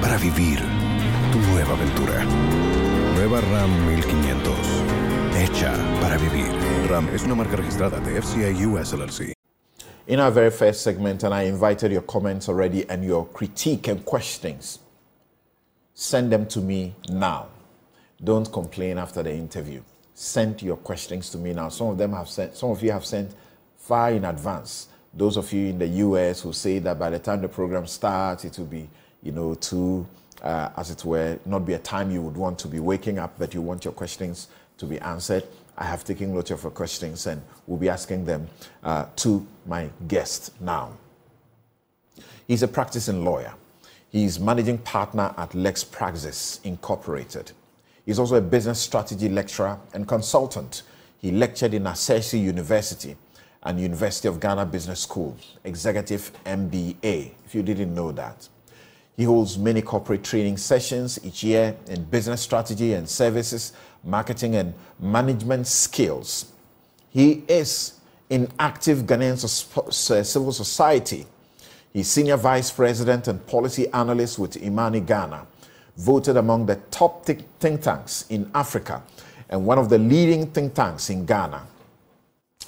para vivir tu nueva aventura. Nueva RAM 1500. Hecha para vivir. RAM es una marca registrada de US LLC. In our very first segment, and I invited your comments already and your critique and questions. Send them to me now. Don't complain after the interview. Send your questions to me now. Some of them have sent, some of you have sent far in advance. Those of you in the US who say that by the time the program starts, it will be, you know, to, uh, as it were, not be a time you would want to be waking up, but you want your questions to be answered. I have taken note of your questions and we'll be asking them uh, to my guest now. He's a practicing lawyer. He's managing partner at Lex Praxis Incorporated. He's also a business strategy lecturer and consultant. He lectured in Ashesi University and University of Ghana Business School, Executive MBA, if you didn't know that. He holds many corporate training sessions each year in business strategy and services, marketing and management skills. He is in active Ghanaian uh, civil society. He's senior vice president and policy analyst with Imani Ghana, voted among the top think tanks in Africa and one of the leading think tanks in Ghana.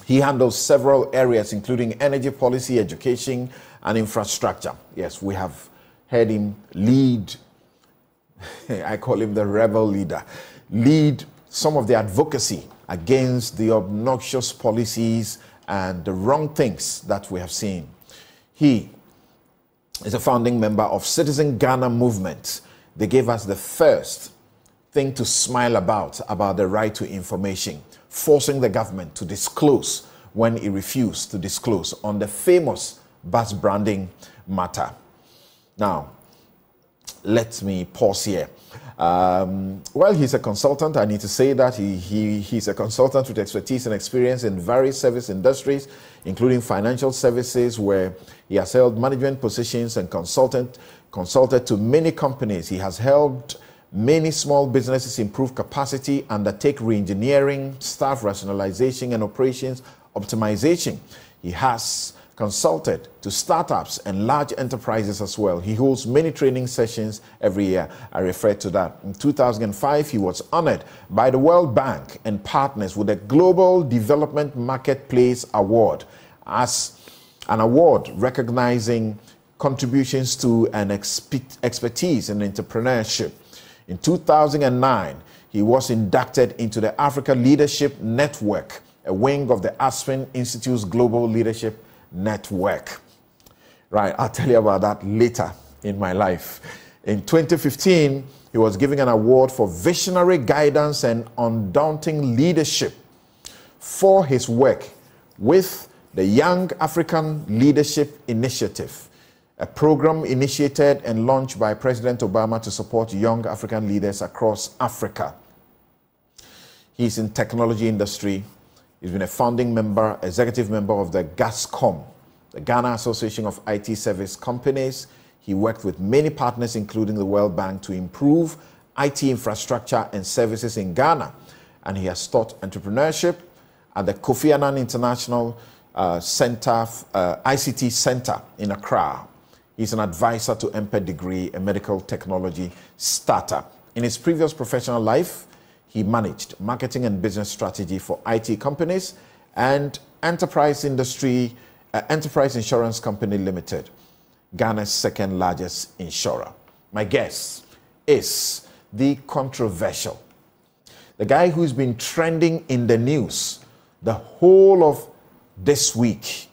He handles several areas, including energy policy, education, and infrastructure. Yes, we have heard him lead, I call him the rebel leader, lead some of the advocacy against the obnoxious policies and the wrong things that we have seen. He is a founding member of Citizen Ghana Movement. They gave us the first thing to smile about about the right to information, forcing the government to disclose when it refused to disclose on the famous bus branding matter. Now, let me pause here. Um, well, he's a consultant. I need to say that he, he, he's a consultant with expertise and experience in various service industries, including financial services, where he has held management positions and consultant, consulted to many companies. He has helped many small businesses improve capacity, undertake reengineering, staff rationalization, and operations optimization. He has consulted to startups and large enterprises as well. He holds many training sessions every year. I refer to that. In 2005, he was honored by the World Bank and partners with the Global Development Marketplace Award as an award recognizing contributions to an expertise in entrepreneurship. In 2009, he was inducted into the Africa Leadership Network, a wing of the Aspen Institute's Global Leadership network. Right, I'll tell you about that later in my life. In 2015, he was given an award for visionary guidance and undaunting leadership for his work with the Young African Leadership Initiative, a program initiated and launched by President Obama to support young African leaders across Africa. He's in technology industry He's been a founding member, executive member of the GASSCOM, the Ghana Association of IT Service Companies. He worked with many partners, including the World Bank, to improve IT infrastructure and services in Ghana. And he has taught entrepreneurship at the Kofi Annan International uh, Center, uh, ICT Center in Accra. He's an advisor to MPET Degree, a medical technology startup. In his previous professional life, he managed marketing and business strategy for IT companies and enterprise industry, uh, enterprise insurance company limited, Ghana's second largest insurer. My guess is the controversial, the guy who's been trending in the news the whole of this week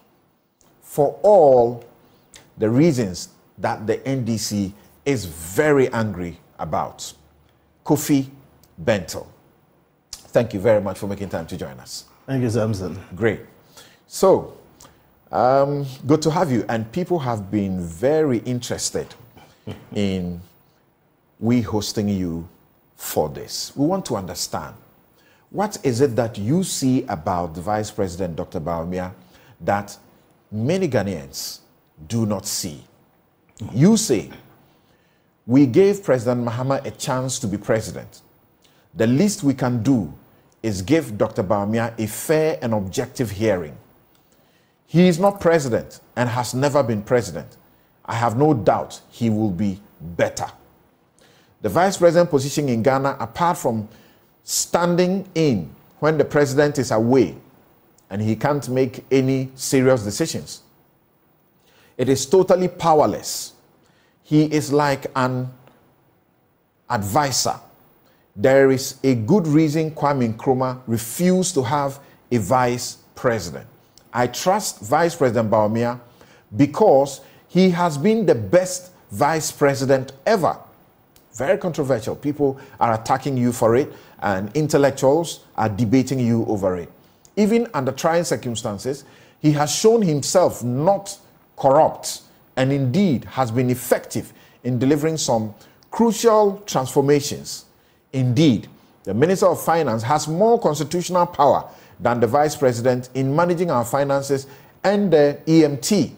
for all the reasons that the NDC is very angry about. Kofi Bentil. Thank you very much for making time to join us. Thank you, Samson. Great. So, um, good to have you. And people have been very interested in we hosting you for this. We want to understand what is it that you see about the Vice President, Dr. Bawumia, that many Ghanaians do not see? You say, we gave President Mahama a chance to be president the least we can do is give Dr. Bawumia a fair and objective hearing. He is not president and has never been president. I have no doubt he will be better. The vice president position in Ghana, apart from standing in when the president is away and he can't make any serious decisions, it is totally powerless. He is like an advisor there is a good reason Kwame Nkrumah refused to have a vice president. I trust Vice President Bawumia because he has been the best vice president ever. Very controversial. People are attacking you for it, and intellectuals are debating you over it. Even under trying circumstances, he has shown himself not corrupt and indeed has been effective in delivering some crucial transformations Indeed, the Minister of Finance has more constitutional power than the Vice President in managing our finances, and the EMT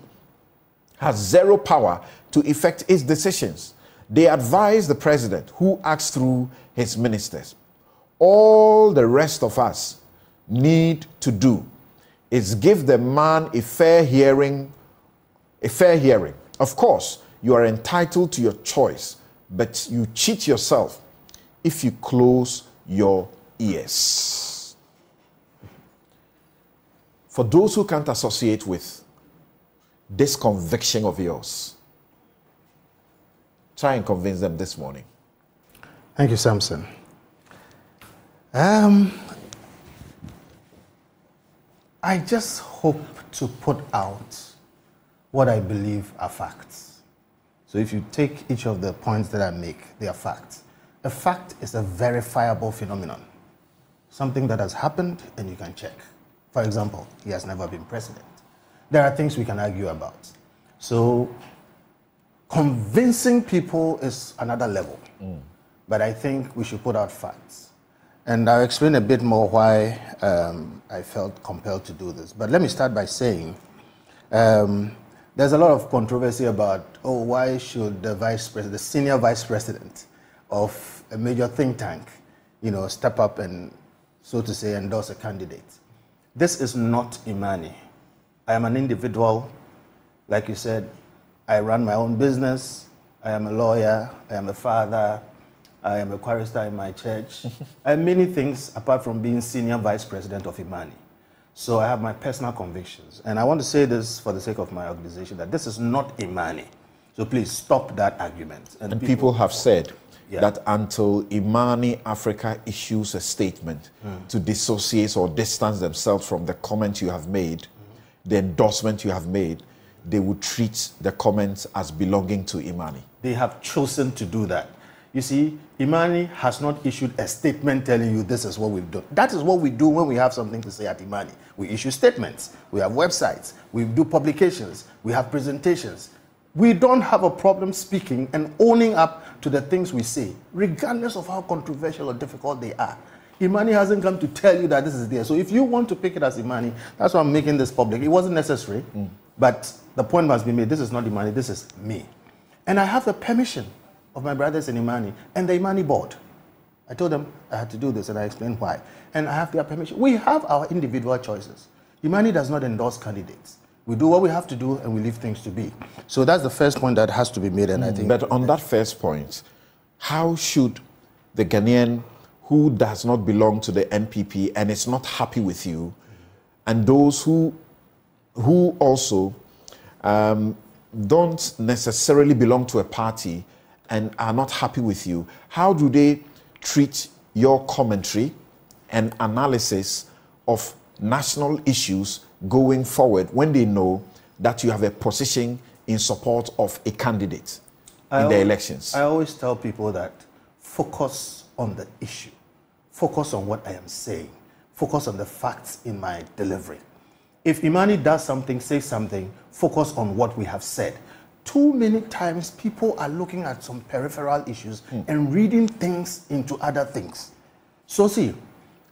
has zero power to effect its decisions. They advise the President, who acts through his ministers. All the rest of us need to do is give the man a fair hearing, a fair hearing. Of course, you are entitled to your choice, but you cheat yourself if you close your ears. For those who can't associate with this conviction of yours, try and convince them this morning. Thank you, Samson. Um, I just hope to put out what I believe are facts. So if you take each of the points that I make, they are facts. A fact is a verifiable phenomenon, something that has happened and you can check. For example, he has never been president. There are things we can argue about. So, Convincing people is another level. But I think we should put out facts. And I'll explain a bit more why um, I felt compelled to do this. But let me start by saying um, there's a lot of controversy about, oh, why should the vice president, the senior vice president of a major think tank, you know, step up and, so to say, endorse a candidate? This is not Imani. I am an individual. Like you said, I run my own business. I am a lawyer. I am a father. I am a chorister in my church. I am many things apart from being senior vice president of Imani. So I have my personal convictions. And I want to say this for the sake of my organization that this is not Imani. So please stop that argument. And, people, people, have said Yeah. that until Imani Africa issues a statement hmm. to dissociate or distance themselves from the comment you have made, the endorsement you have made, they would treat the comments as belonging to Imani. they have chosen to do that. You see, Imani has not issued a statement telling you this is what we've done. That is what we do when we have something to say at Imani. We issue statements, we have websites, we do publications, we have presentations. We don't have a problem speaking and owning up to the things we say, regardless of how controversial or difficult they are. Imani hasn't come to tell you that this is there. So if you want to pick it as Imani, that's why I'm making this public. It wasn't necessary, mm. but the point must be made. This is not Imani, this is me. And I have the permission of my brothers in Imani and the Imani board. I told them I had to do this and I explained why. And I have their permission. We have our individual choices. Imani does not endorse candidates. We do what we have to do and we leave things to be. So that's the first point that has to be made. And I think But on that first point, how should the Ghanaian who does not belong to the NPP and is not happy with you, and those who who also um, don't necessarily belong to a party and are not happy with you, how do they treat your commentary and analysis of national issues going forward when they know that you have a position in support of a candidate in the al- elections? I always tell people that focus on the issue, focus on what I am saying, focus on the facts in my delivery. If Imani does something, says something, focus on what we have said. Too many times people are looking at some peripheral issues hmm. and reading things into other things. So, see,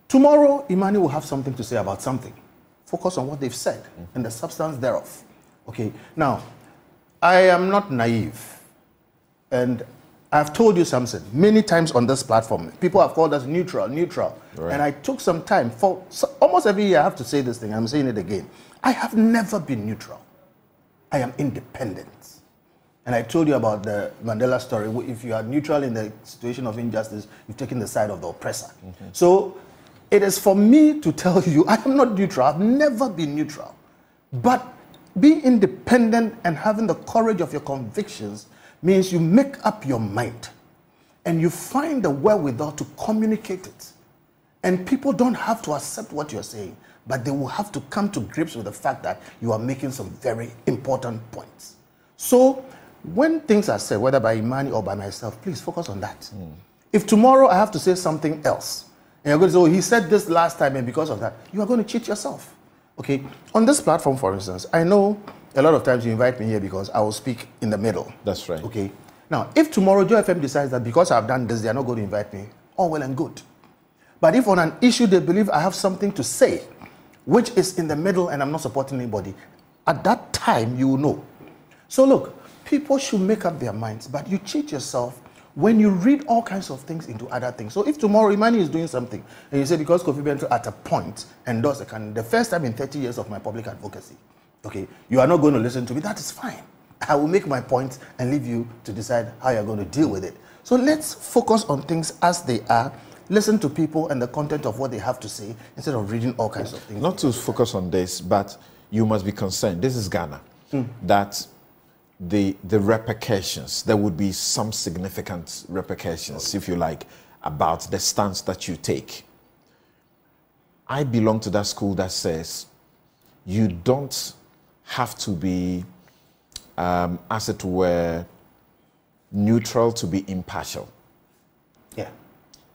tomorrow Imani will have something to say about something. Focus on what they've said and the substance thereof. Okay, now, I am not naive. And I've told you something many times on this platform. People have called us neutral, neutral. Right. And I took some time for so, almost every year. I have to say this thing. I'm saying it again. I have never been neutral. I am independent. And I told you about the Mandela story. If you are neutral in the situation of injustice, you've taken the side of the oppressor. Mm-hmm. So it is for me to tell you I am not neutral. I've never been neutral. But being independent and having the courage of your convictions means you make up your mind and you find the wherewithal to communicate it. And people don't have to accept what you're saying, but they will have to come to grips with the fact that you are making some very important points. So, when things are said, whether by Imani or by myself, please focus on that. Hmm. If tomorrow I have to say something else, and you're going to say, oh, he said this last time, and because of that, you are going to cheat yourself. Okay? On this platform, for instance, I know a lot of times you invite me here because I will speak in the middle. That's right. Okay? Now, if tomorrow Joy FM decides that because I've done this, they are not going to invite me, all well and good. But if on an issue they believe I have something to say, which is in the middle and I'm not supporting anybody, at that time you will know. So look, people should make up their minds, but you cheat yourself when you read all kinds of things into other things. So if tomorrow Imani is doing something and you say because Kofi Bentil at a point endorsed a candidate, the first time in 30 years of my public advocacy, okay, you are not going to listen to me, that is fine. I will make my point and leave you to decide how you're going to deal with it. So let's focus on things as they are. Listen to people and the content of what they have to say instead of reading all kinds of things. Not to focus on this, but you must be concerned. This is Ghana. Hmm. That the the repercussions, there would be some significant repercussions, if you like, about the stance that you take. I belong to that school that says you don't have to be, um, as it were, neutral to be impartial. Yeah.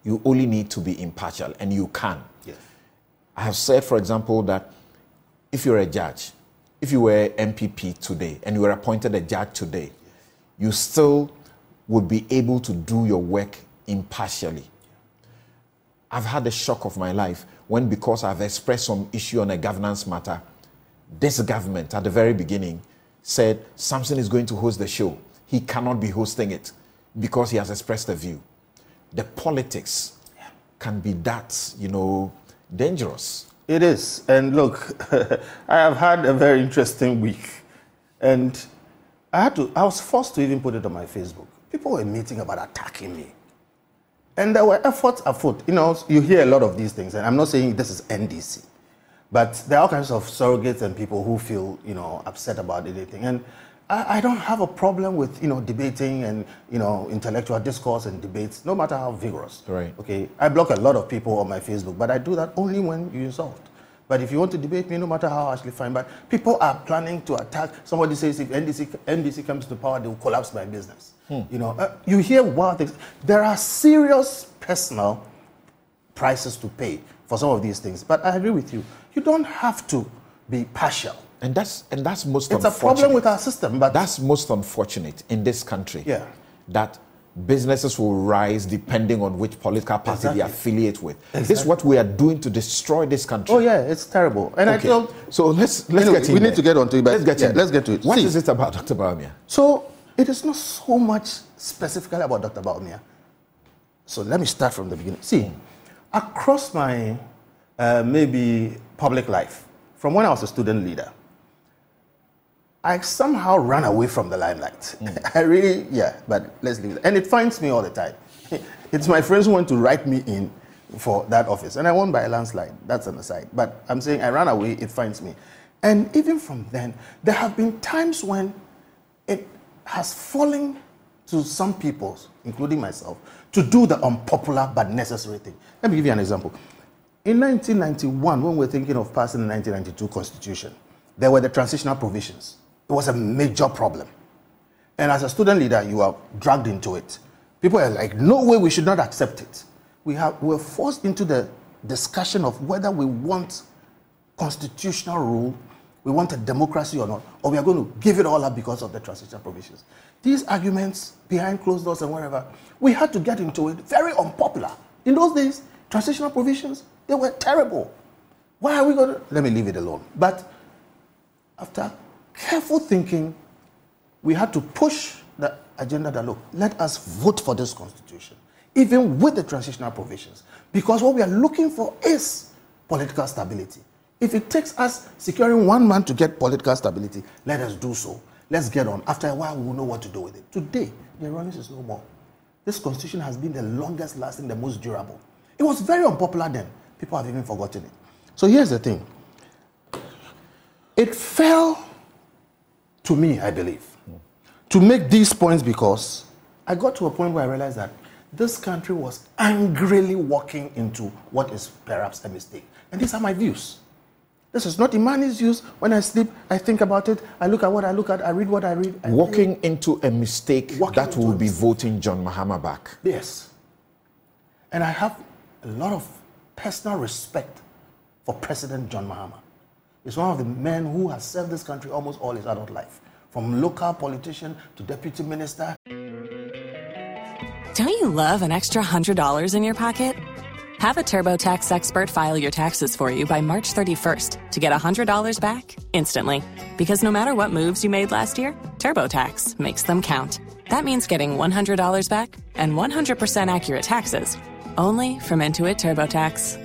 You only need to be impartial, and you can. Yes. I have said, for example, that if you're a judge, if you were NPP today and you were appointed a judge today, you still would be able to do your work impartially. I've had the shock of my life when, because I've expressed some issue on a governance matter, this government at the very beginning said Samson is going to host the show. He cannot be hosting it because he has expressed a view. The politics can be that, you know, dangerous. It is. And look, I have had a very interesting week. And I had to, I was forced to even put it on my Facebook. People were meeting about attacking me. And there were efforts afoot. You know, you hear a lot of these things, and I'm not saying this is NDC, but there are all kinds of surrogates and people who feel, you know, upset about anything. And I, I don't have a problem with, you know, debating and, you know, intellectual discourse and debates, no matter how vigorous. Right. Okay. I block a lot of people on my Facebook, but I do that only when you insult. But if you want to debate me, no matter how harshly, fine. But people are planning to attack. Somebody says if NDC, NDC comes to power, they will collapse my business. Hmm. You know, uh, you hear wild things. There are serious personal prices to pay for some of these things. But I agree with you. You don't have to be partial. And that's and that's most. It's a problem with our system, but that's most unfortunate in this country. Yeah. That businesses will rise depending on which political party Exactly. they affiliate with. This is what we are doing to destroy this country. Oh yeah, it's terrible. And I Okay. told so let's let's Anyway, get we need there. to get onto it, but let's get yeah, in. let's get to it. What See. is it about Dr. Bawumia? So it is not so much specifically about Dr. Bawumia. So let me start from the beginning. See, across my uh, maybe public life, from when I was a student leader, I somehow ran away from the limelight. Hmm. I really, yeah, but let's leave it. And it finds me all the time. It's my friends who want to write me in for that office, and I won by a landslide. That's an aside. But I'm saying I ran away, it finds me. And even from then, there have been times when it has fallen to some people, including myself, to do the unpopular but necessary thing. Let me give you an example. In 1991, when we were thinking of passing the 1992 Constitution, there were the transitional provisions. It was a major problem. And as a student leader, you are dragged into it. People are like, no way, we should not accept it. We, have, we were forced into the discussion of whether we want constitutional rule, we want a democracy or not, or we are going to give it all up because of the transitional provisions. These arguments behind closed doors and wherever, we had to get into it, very unpopular. In those days, transitional provisions, they were terrible. Why are we going to? Let me leave it alone. But after careful thinking, we had to push the agenda that look, let us vote for this constitution, even with the transitional provisions, because what we are looking for is political stability. If it takes us securing one man to get political stability, let us do so. Let's get on. After a while, we will know what to do with it. Today, the Iranians is no more. This constitution has been the longest lasting, the most durable. It was very unpopular then. People have even forgotten it. So here's the thing it fell to me, I believe, to make these points because I got to a point where I realized that this country was angrily walking into what is perhaps a mistake. And these are my views. This is not Imani's views. When I sleep, I think about it. I look at what I look at. I read what I read. I think- Walking into a mistake Walking that will be voting John Mahama back. Yes. And I have a lot of personal respect for President John Mahama. He's one of the men who has served this country almost all his adult life, from local politician to deputy minister. Don't you love an extra $100 in your pocket? Have a TurboTax expert file your taxes for you by March 31st to get $100 back instantly. Because no matter what moves you made last year, TurboTax makes them count. That means getting $100 back and 100% accurate taxes only from Intuit TurboTax.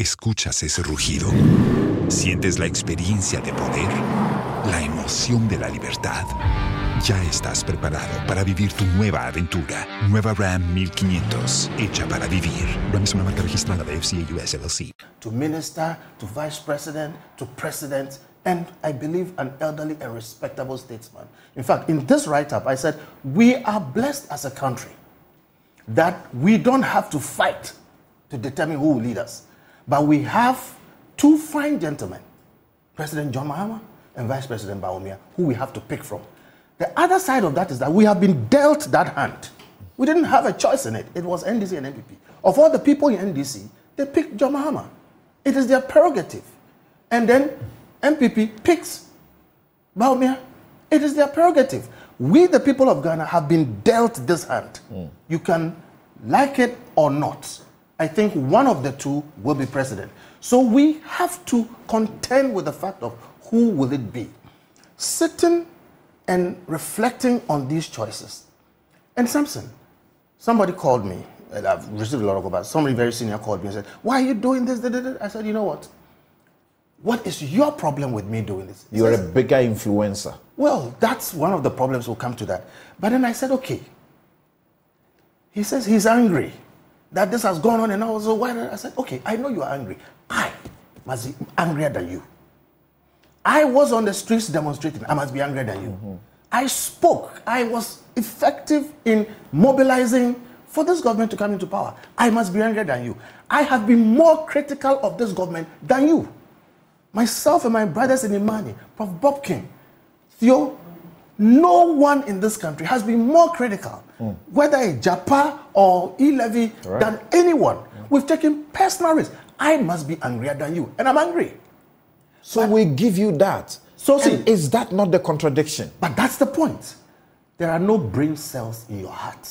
¿Escuchas ese rugido? ¿Sientes la experiencia de poder? ¿La emoción de la libertad? Ya estás preparado para vivir tu nueva aventura. Nueva Ram 1500, hecha para vivir. Ram es una marca registrada de FCA US LLC. to minister, to vice president, to president, and I believe an elderly and respectable statesman. In fact, in this write up, I said, We are blessed as a country that we don't have to fight to determine who will lead us, but we have two fine gentlemen, President John Mahama and Vice President Bawumia, who we have to pick from. The other side of that is that we have been dealt that hand. We didn't have a choice in it. It was NDC and NPP. Of all the people in NDC, they picked John Mahama. It is their prerogative. And then NPP picks Bawumia. It is their prerogative. We, the people of Ghana, have been dealt this hand. Hmm. You can like it or not. I think one of the two will be president. So we have to contend with the fact of who will it be. Sitting and reflecting on these choices. And Samson, somebody called me, and I've received a lot of calls. Somebody very senior called me and said, Why are you doing this? Da, da, da?" I said, You know what? What is your problem with me doing this? You're a bigger influencer. well, that's one of the problems. We'll come to that. But then I said, okay. He says he's angry that this has gone on, and I was so why? I said, okay, I know you are angry. I must be angrier than you. I was on the streets demonstrating. I must be angrier than you. I spoke. I was effective in mobilizing for this government to come into power. I must be angrier than you. I have been more critical of this government than you. Myself and my brothers in Imani, Prof. Bob King, Theo, no one in this country has been more critical, whether Agyapa or E Levy, than anyone. We've taken personal risks. I must be angrier than you, and I'm angry. So we give you that. So see- is that not the contradiction? But that's the point. There are no brain cells in your heart.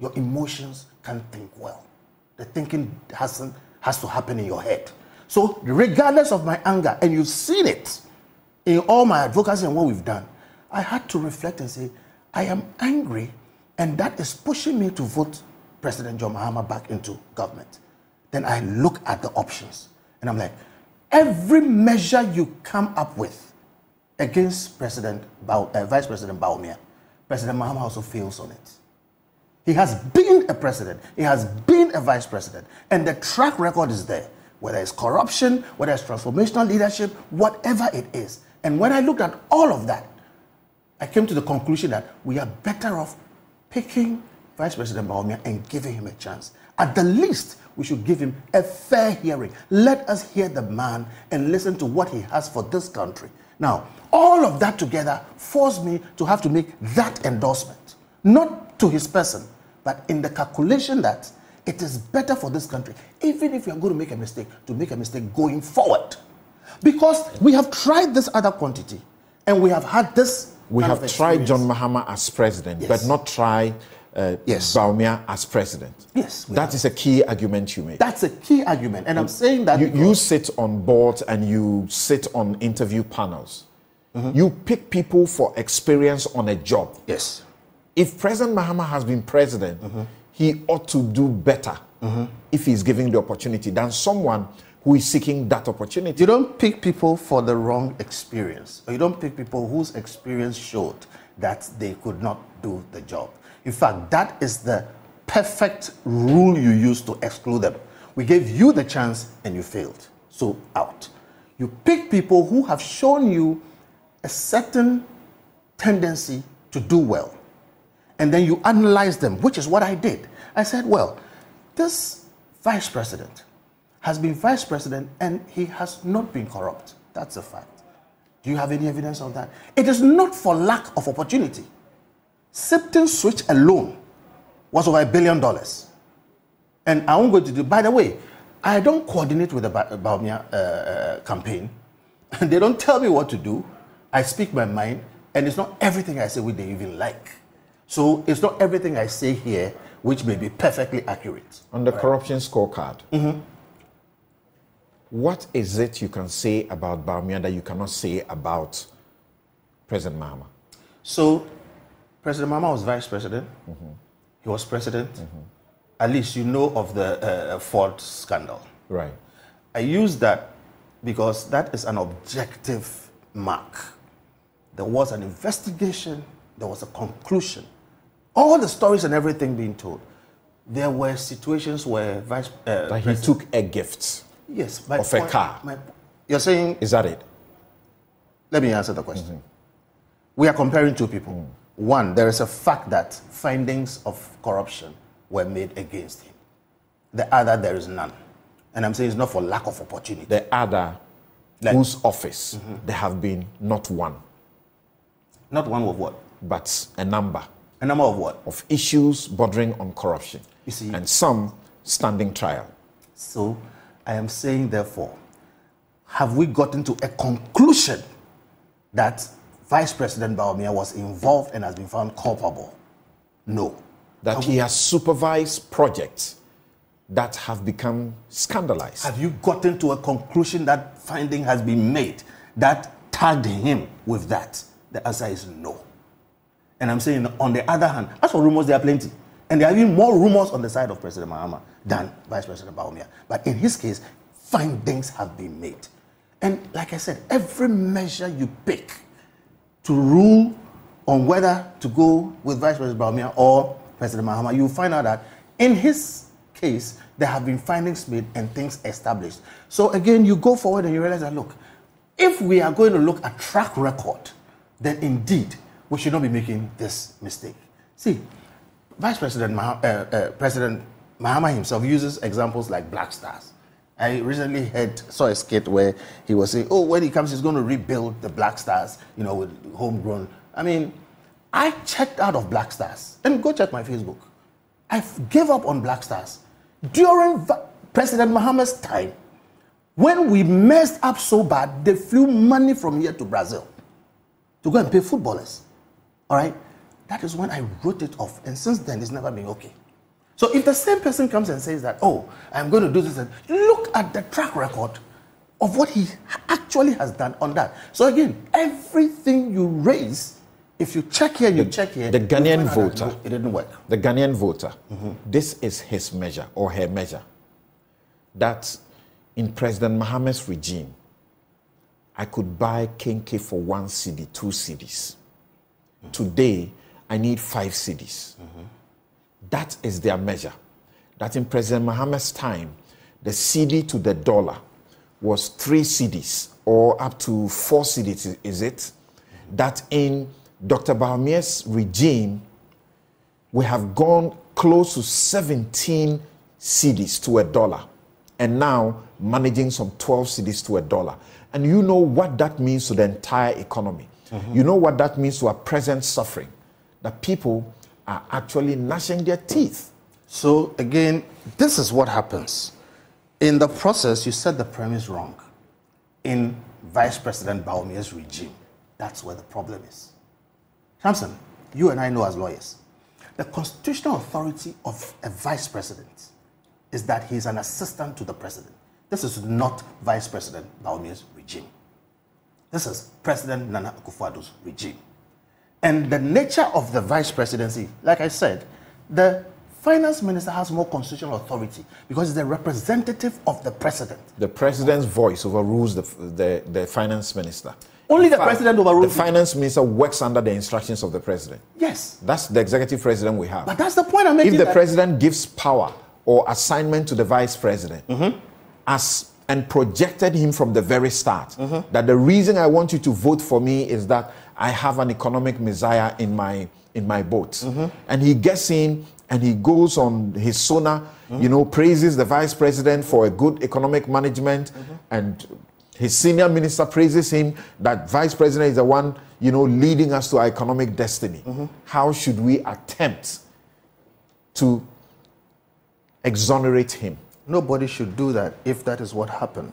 Your emotions can't think well. The thinking hasn't, has to happen in your head. So, regardless of my anger, and you've seen it in all my advocacy and what we've done, I had to reflect and say, I am angry, and that is pushing me to vote President John Mahama back into government. Then I look at the options, and I'm like, every measure you come up with against President Bao, uh, Vice President Bawumia, President Mahama also fails on it. He has been a president, he has been a vice president, and the track record is there. Whether it's corruption, whether it's transformational leadership, whatever it is. And when I looked at all of that, I came to the conclusion that we are better off picking Vice President Bawumia and giving him a chance. At the least, we should give him a fair hearing. Let us hear the man and listen to what he has for this country. Now, all of that together forced me to have to make that endorsement, not to his person, but in the calculation that it is better for this country, even if you are going to make a mistake, to make a mistake going forward. Because we have tried this other quantity and we have had this. We have tried. John Mahama as president, Yes. but not try uh, Yes. Bawumia as president. Yes, That have. is a key argument you make. That's a key argument. And I'm saying that. you, you sit on boards and you sit on interview panels. Mm-hmm. You pick people for experience on a job. Yes. If President Mahama has been president, he ought to do better if he's given the opportunity than someone who is seeking that opportunity. You don't pick people for the wrong experience, or you don't pick people whose experience showed that they could not do the job. In fact, that is the perfect rule you use to exclude them. We gave you the chance and you failed. So, out. You pick people who have shown you a certain tendency to do well. And then you analyze them, which is what I did. I said, well, this vice president has been vice president and he has not been corrupt. That's a fact. Do you have any evidence of that? It is not for lack of opportunity. Sipton switch alone was over a billion dollars. And I won't go to do, by the way, I don't coordinate with the Bawumia uh, uh, campaign. they don't tell me what to do. I speak my mind, and it's not everything I say which they even like. So it's not everything I say here which may be perfectly accurate. On the right. corruption scorecard, mm-hmm. What is it you can say about Bawumia that you cannot say about President Mahama? So, President Mahama was vice president. Mm-hmm. He was president. Mm-hmm. At least you know of the uh, Ford scandal. Right. I use that because that is an objective mark. There was an investigation, there was a conclusion. All the stories and everything being told. There were situations where Vice uh, he took a gift. Yes, of point, a car. My, you're saying. Is that it? Let me answer the question. Mm-hmm. We are comparing two people. Mm. One, there is a fact that findings of corruption were made against him. The other, there is none. And I'm saying it's not for lack of opportunity. The other, like, whose office mm-hmm. there have been not one. Not one of what? But a number. A number of what? Of issues bordering on corruption. You see. And some standing trial. So I am saying, therefore, have we gotten to a conclusion that Vice President Bawumia was involved and has been found culpable? No. That have he we... has supervised projects that have become scandalized. Have you gotten to a conclusion that finding has been made that tagged him with that? The answer is no. And I'm saying, on the other hand, as for rumors, there are plenty. And there are even more rumors on the side of President Mahama than Vice President Bawumia. But in his case, findings have been made. And like I said, every measure you pick to rule on whether to go with Vice President Bawumia or President Mahama, you find out that in his case, there have been findings made and things established. So again, you go forward and you realize that look, if we are going to look at track record, then indeed we should not be making this mistake. See, Vice President Mah- uh, uh, President Mahama himself uses examples like Black Stars. I recently heard saw a skit where he was saying, "Oh, when he comes, he's going to rebuild the Black Stars, you know, with homegrown." I mean, I checked out of Black Stars, and go check my Facebook. I gave up on Black Stars during President Mahama's time, when we messed up so bad, they flew money from here to Brazil to go and pay footballers. All right? That is when I wrote it off. And since then, it's never been okay. So if the same person comes and says that, oh, I'm going to do this, look at the track record of what he actually has done on that. So again, everything you raise if you check here, you the, check here. The Ghanaian voter. It didn't work. The Ghanaian voter. Mm-hmm. This is his measure or her measure. That in President Mahama's regime, I could buy kenkey for one cedi, two cedis. Mm-hmm. Today, I need five cedis. Mm-hmm. That is their measure. That in President Mahama's time, the cedi to the dollar was three cedis or up to four cedis, is it? That in Dr. Bawumia's regime, we have gone close to 17 cedis to a dollar, and now managing some 12 cedis to a dollar. And you know what that means to the entire economy. Mm-hmm. You know what that means to our present suffering. That people are actually gnashing their teeth. So, again, this is what happens. In the process, you set the premise wrong. In Vice President Bawumia's regime, that's where the problem is. Samson, you and I know as lawyers, the constitutional authority of a vice president is that he is an assistant to the president. This is not Vice President Bawumia's regime. This is President Nana Akufo-Addo's regime. And the nature of the vice presidency, like I said, the finance minister has more constitutional authority because he's the representative of the president. The president's voice overrules the, the, the finance minister. Only the fact, president overrules. The finance minister works under the instructions of the president. Yes. That's the executive president we have. But that's the point I'm making. If the president gives power or assignment to the vice president, mm-hmm. as and projected him from the very start, mm-hmm. that the reason I want you to vote for me is that I have an economic messiah in my in my boat. And he gets in and he goes on his SONA, you know, praises the vice president for a good economic management and his senior minister praises him that vice president is the one, you know, leading us to our economic destiny. How should we attempt to exonerate him? Nobody should do that if that is what happened.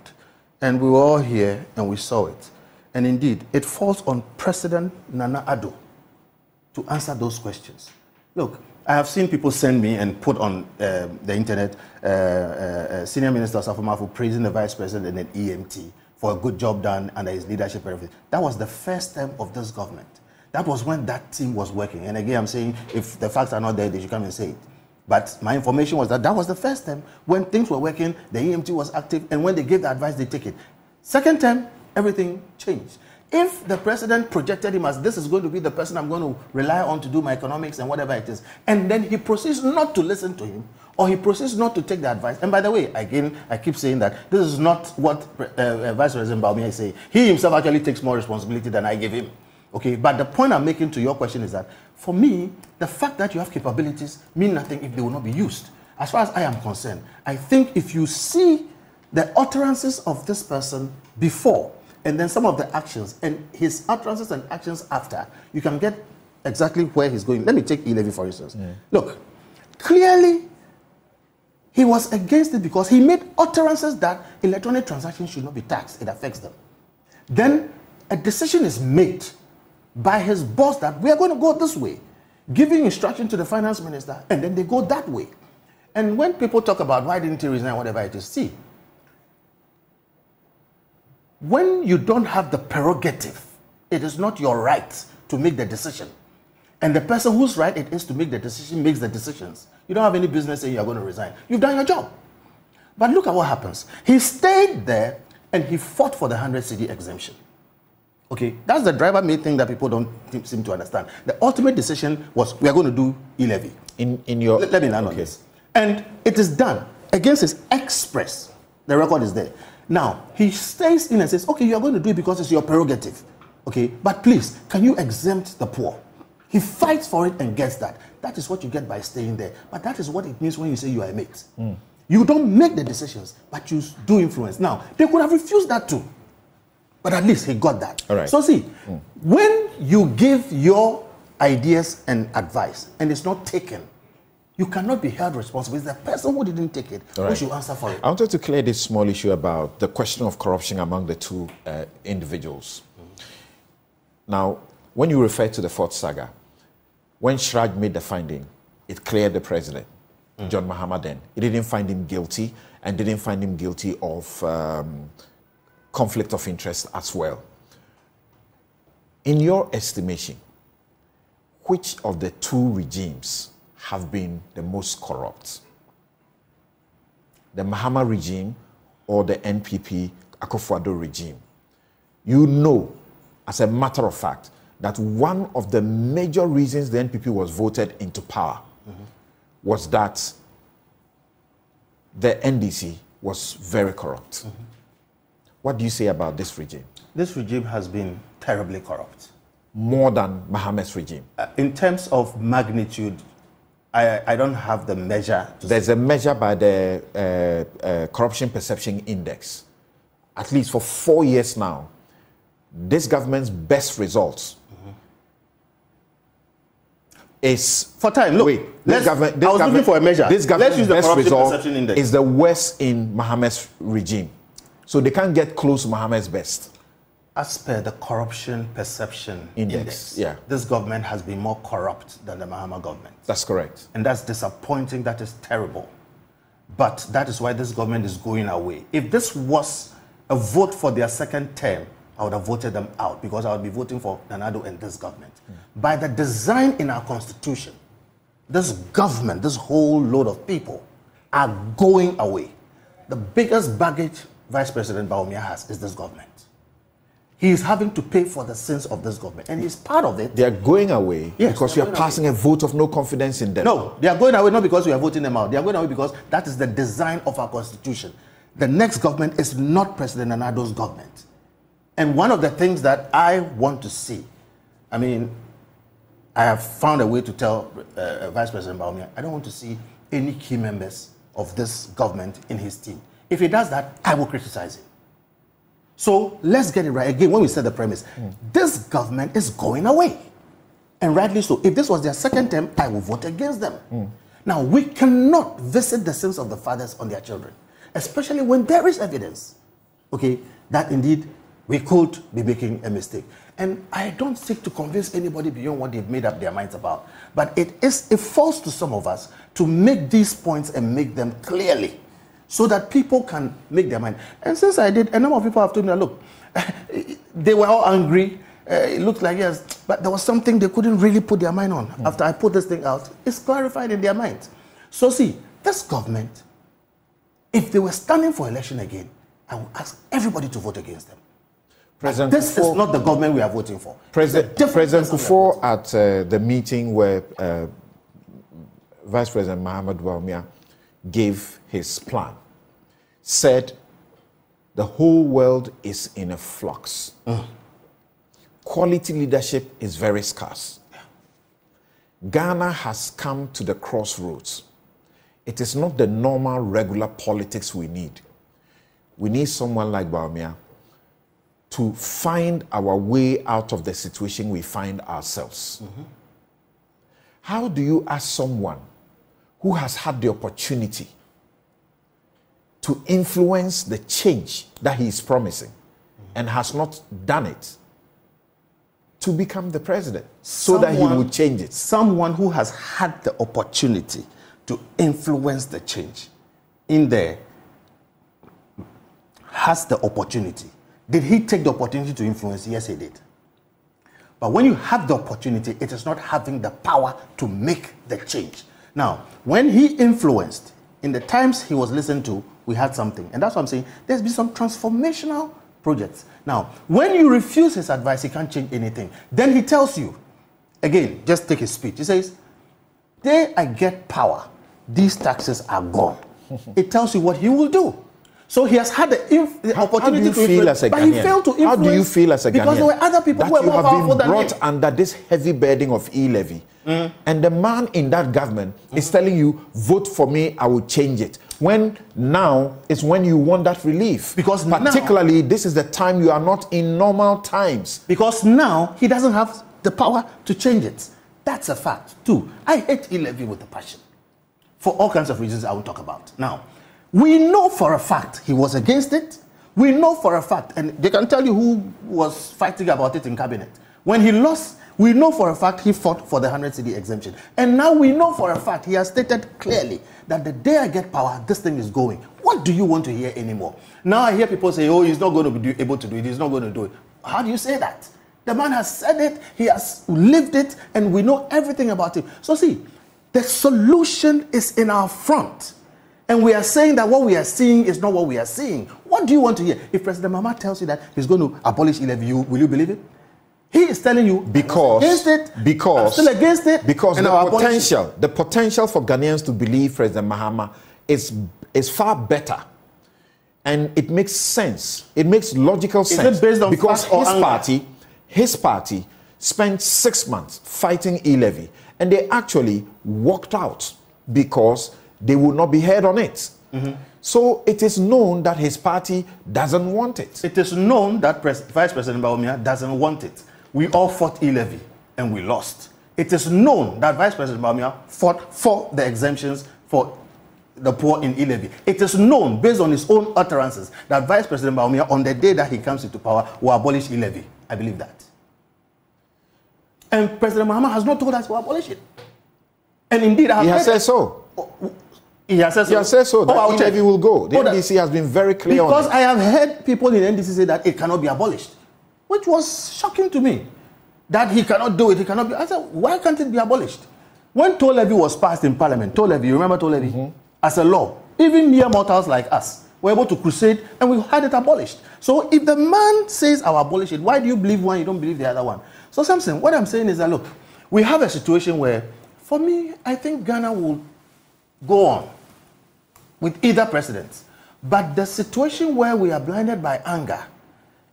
And we were all here and we saw it. And indeed, it falls on President Nana Addo to answer those questions. Look, I have seen people send me and put on uh, the internet uh, uh, uh, senior minister Osafo-Maafo praising the vice president and the EMT for a good job done under his leadership and everything. That was the first term of this government. That was when that team was working. And again, I'm saying if the facts are not there, they should come and say it. But my information was that that was the first time when things were working, the EMT was active, and when they gave the advice, they take it. Second time, everything changed. If the president projected him as this is going to be the person I'm going to rely on to do my economics and whatever it is, and then he proceeds not to listen to him, or he proceeds not to take the advice. And by the way, again, I keep saying that this is not what uh, uh, Vice President Bawumia is saying. He himself actually takes more responsibility than I give him. Okay, but the point I'm making to your question is that for me, the fact that you have capabilities mean nothing if they will not be used. As far as I am concerned, I think if you see the utterances of this person before and then some of the actions and his utterances and actions after, you can get exactly where he's going. Let me take e-levy for instance. Look, clearly he was against it because he made utterances that electronic transactions should not be taxed. It affects them. Then a decision is made by his boss that we are going to go this way, giving instruction to the finance minister, and then they go that way. And when people talk about why didn't he resign, whatever it is, see, when you don't have the prerogative, it is not your right to make the decision. And the person whose right it is to make the decision makes the decisions. You don't have any business saying you're going to resign. You've done your job. But look at what happens. He stayed there and he fought for the 100 cedi exemption. Okay, that's the driver made thing that people don't seem to understand. The ultimate decision was we are going to do e-levy. In in your Let, let me land on this. And it is done against his express. The record is there. Now, he stays in and says, okay, you are going to do it because it's your prerogative. Okay, but please, can you exempt the poor? He fights for it and gets that. That is what you get by staying there. But that is what it means when you say you are a mate. Hmm. You don't make the decisions, but you do influence. Now, they could have refused that too. But at least he got that. All right. So see, hmm. when you give your ideas and advice and it's not taken, you cannot be held responsible. It's the person who didn't take it All who right. should answer for it. I wanted to clear this small issue about the question of corruption among the two uh, individuals. Now, when you refer to the Ford saga, when CHRAJ made the finding, it cleared the president, John Mahama then. It didn't find him guilty and didn't find him guilty of um, conflict of interest as well. In your estimation, which of the two regimes have been the most corrupt? the Mahama regime or the NPP Akufo-Addo regime. You know, as a matter of fact, that one of the major reasons the NPP was voted into power was that the NDC was very corrupt. What do you say about this regime? This regime has been terribly corrupt. More than Mahama's regime. Uh, in terms of magnitude, I, I don't have the measure. There's a measure by the uh, uh, Corruption Perception Index. At least for four years now, this government's best results is For time, look. Wait, let's- this government. This I was looking for a measure. This Let's government's use the best Corruption result Perception Index. is the worst in Mahama's regime, so they can't get close to Mahama's best. As per the corruption perception Index, index, yeah. this government has been more corrupt than the Mahama government. That's correct. And that's disappointing. That is terrible. But that is why this government is going away. If this was a vote for their second term, I would have voted them out because I would be voting for Nana Addo and this government. Hmm. By the design in our constitution, this government, this whole load of people are going away. The biggest baggage Vice President Bawumia has is this government. He is having to pay for the sins of this government, and he's part of it. They are going away Yes, because we are going away. passing a vote of no confidence in them. No, they are going away not because we are voting them out. They are going away because that is the design of our constitution. The next government is not President Nana Addo's government. And one of the things that I want to see I mean, I have found a way to tell uh, Vice President Bawumia, I don't want to see any key members of this government in his team. If he does that, I will criticize him. So let's get it right. Again, when we set the premise, mm. this government is going away. And rightly so. If this was their second term, I will vote against them. Mm. Now, we cannot visit the sins of the fathers on their children, especially when there is evidence, okay, that indeed we could be making a mistake. And I don't seek to convince anybody beyond what they've made up their minds about. But it is it falls to some of us to make these points and make them clearly so that people can make their mind. And since I did, a number of people have told me, look, they were all angry. Uh, it looked like yes, but there was something they couldn't really put their mind on. Mm. After I put this thing out, it's clarified in their minds. So see, this government, if they were standing for election again, I would ask everybody to vote against them. President this is not the government we are voting for. President, President Kufuor at uh, the meeting where uh, Vice President Mahamudu Bawumia gave his plan said the whole world is in a flux. Mm. Quality leadership is very scarce. Ghana has come to the crossroads. It is not the normal, regular politics we need. We need someone like Bawumia to find our way out of the situation we find ourselves. Mm-hmm. How do you ask someone who has had the opportunity to influence the change that he is promising and has not done it to become the president so someone, that he would change it. Someone who has had the opportunity to influence the change in there has the opportunity. Did he take the opportunity to influence? Yes, he did. But when you have the opportunity, it is not having the power to make the change. Now, when he influenced, in the times he was listened to, we had something. And that's what I'm saying. There's been some transformational projects. Now, when you refuse his advice, he can't change anything. Then he tells you, again, just take his speech. He says, Day I get power, these taxes are gone. it tells you what he will do. So he has had the, inf- the how, opportunity how do you feel as a but he failed to influence. How do you feel as a Ghanaian? Because there were other people that who were you more have powerful been brought him. under this heavy burden of e-levy, mm. and the man in that government mm. is telling you, "Vote for me, I will change it." When now is when you want that relief. Because particularly now, this is the time you are not in normal times. Because now he doesn't have the power to change it. That's a fact. Two, I hate e-levy with a passion, for all kinds of reasons I will talk about now. We know for a fact he was against it. We know for a fact, and they can tell you who was fighting about it in cabinet. When he lost, we know for a fact he fought for the 100 cedi exemption. And now we know for a fact he has stated clearly that the day I get power, this thing is going. What do you want to hear anymore? Now I hear people say, oh, he's not going to be able to do it, he's not going to do it. How do you say that? The man has said it, he has lived it, and we know everything about him. So, see, the solution is in our front. And we are saying that what we are seeing is not what we are seeing. What do you want to hear? If President Mahama tells you that he's going to abolish e-levy, you, will you believe it? He is telling you because against it, because I'm still against it, because the potential, the potential for Ghanaians to believe President Mahama is is far better, and it makes sense. It makes logical sense because his party, his party, spent six months fighting e-levy, and they actually walked out because they will not be heard on it. Mm-hmm. So it is known that his party doesn't want it. It is known that Pres- Vice President Bawumia doesn't want it. We all fought e-levy and we lost. It is known that Vice President Bawumia fought for the exemptions for the poor in e-levy. It is known, based on his own utterances, that Vice President Bawumia, on the day that he comes into power, will abolish e-levy. I believe that. And President Mahama has not told us to abolish it. And indeed, I have he has said so. Oh, he has said so. He has said so. That oh, e-levy will go. The oh, NDC has been very clear because I have heard people in NDC say that it cannot be abolished, which was shocking to me. That he cannot do it. He cannot be. I said, why can't it be abolished? When toll levy was passed in Parliament, toll levy, you remember toll levy, mm-hmm. as a law, even mere mortals like us were able to crusade and we had it abolished. So if the man says I'll abolish it, why do you believe one? You don't believe the other one. So Samson, what I'm saying is that look, we have a situation where, for me, I think Ghana will go on with either president. But the situation where we are blinded by anger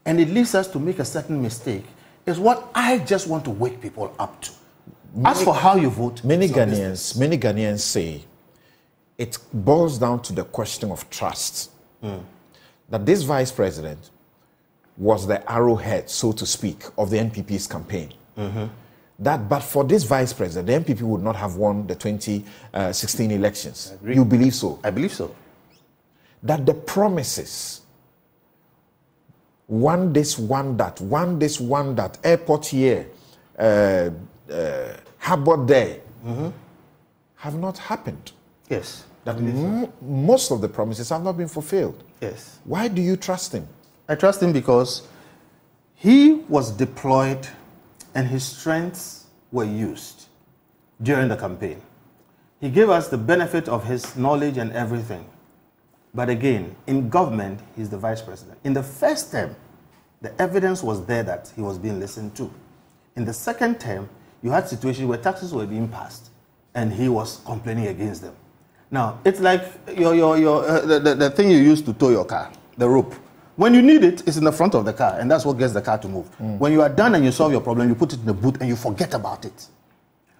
and it leads us to make a certain mistake is what I just want to wake people up to. As for how you vote, Many it's your business. Ghanaians, many Ghanaians say it boils down to the question of trust. Hmm. That this vice president was the arrowhead, so to speak, of the NPP's campaign. Mm-hmm. That, but for this vice president, the NPP would not have won the 2016 elections. You believe so? I believe so. That the promises, one this, one that, one this, one that, airport here, uh, uh, harbor there, have not happened. Yes. That m- most of the promises have not been fulfilled. Yes. Why do you trust him? I trust him because he was deployed and his strengths were used during the campaign. He gave us the benefit of his knowledge and everything. But again, in government, he's the vice president. In the first term, the evidence was there that he was being listened to. In the second term, you had situations where taxes were being passed and he was complaining against them. Now, it's like your, your, your, uh, the, the, the thing you use to tow your car, the rope. When you need it, it's in the front of the car, and that's what gets the car to move. Mm. When you are done and you solve your problem, you put it in the boot and you forget about it.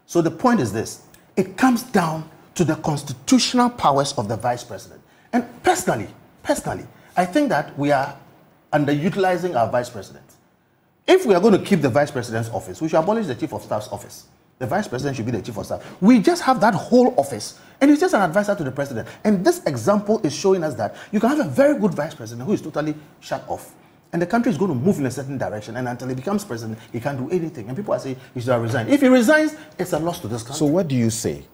So the point is this it comes down to the constitutional powers of the vice president. And personally, personally, I think that we are underutilizing our vice president. If we are going to keep the vice president's office, we should abolish the chief of staff's office. The vice president should be the chief of staff. We just have that whole office, and he's just an advisor to the president. And this example is showing us that you can have a very good vice president who is totally shut off. And the country is going to move in a certain direction, and until he becomes president, he can't do anything. And people are saying he should have resigned. If he resigns, it's a loss to this country. So, what do you say?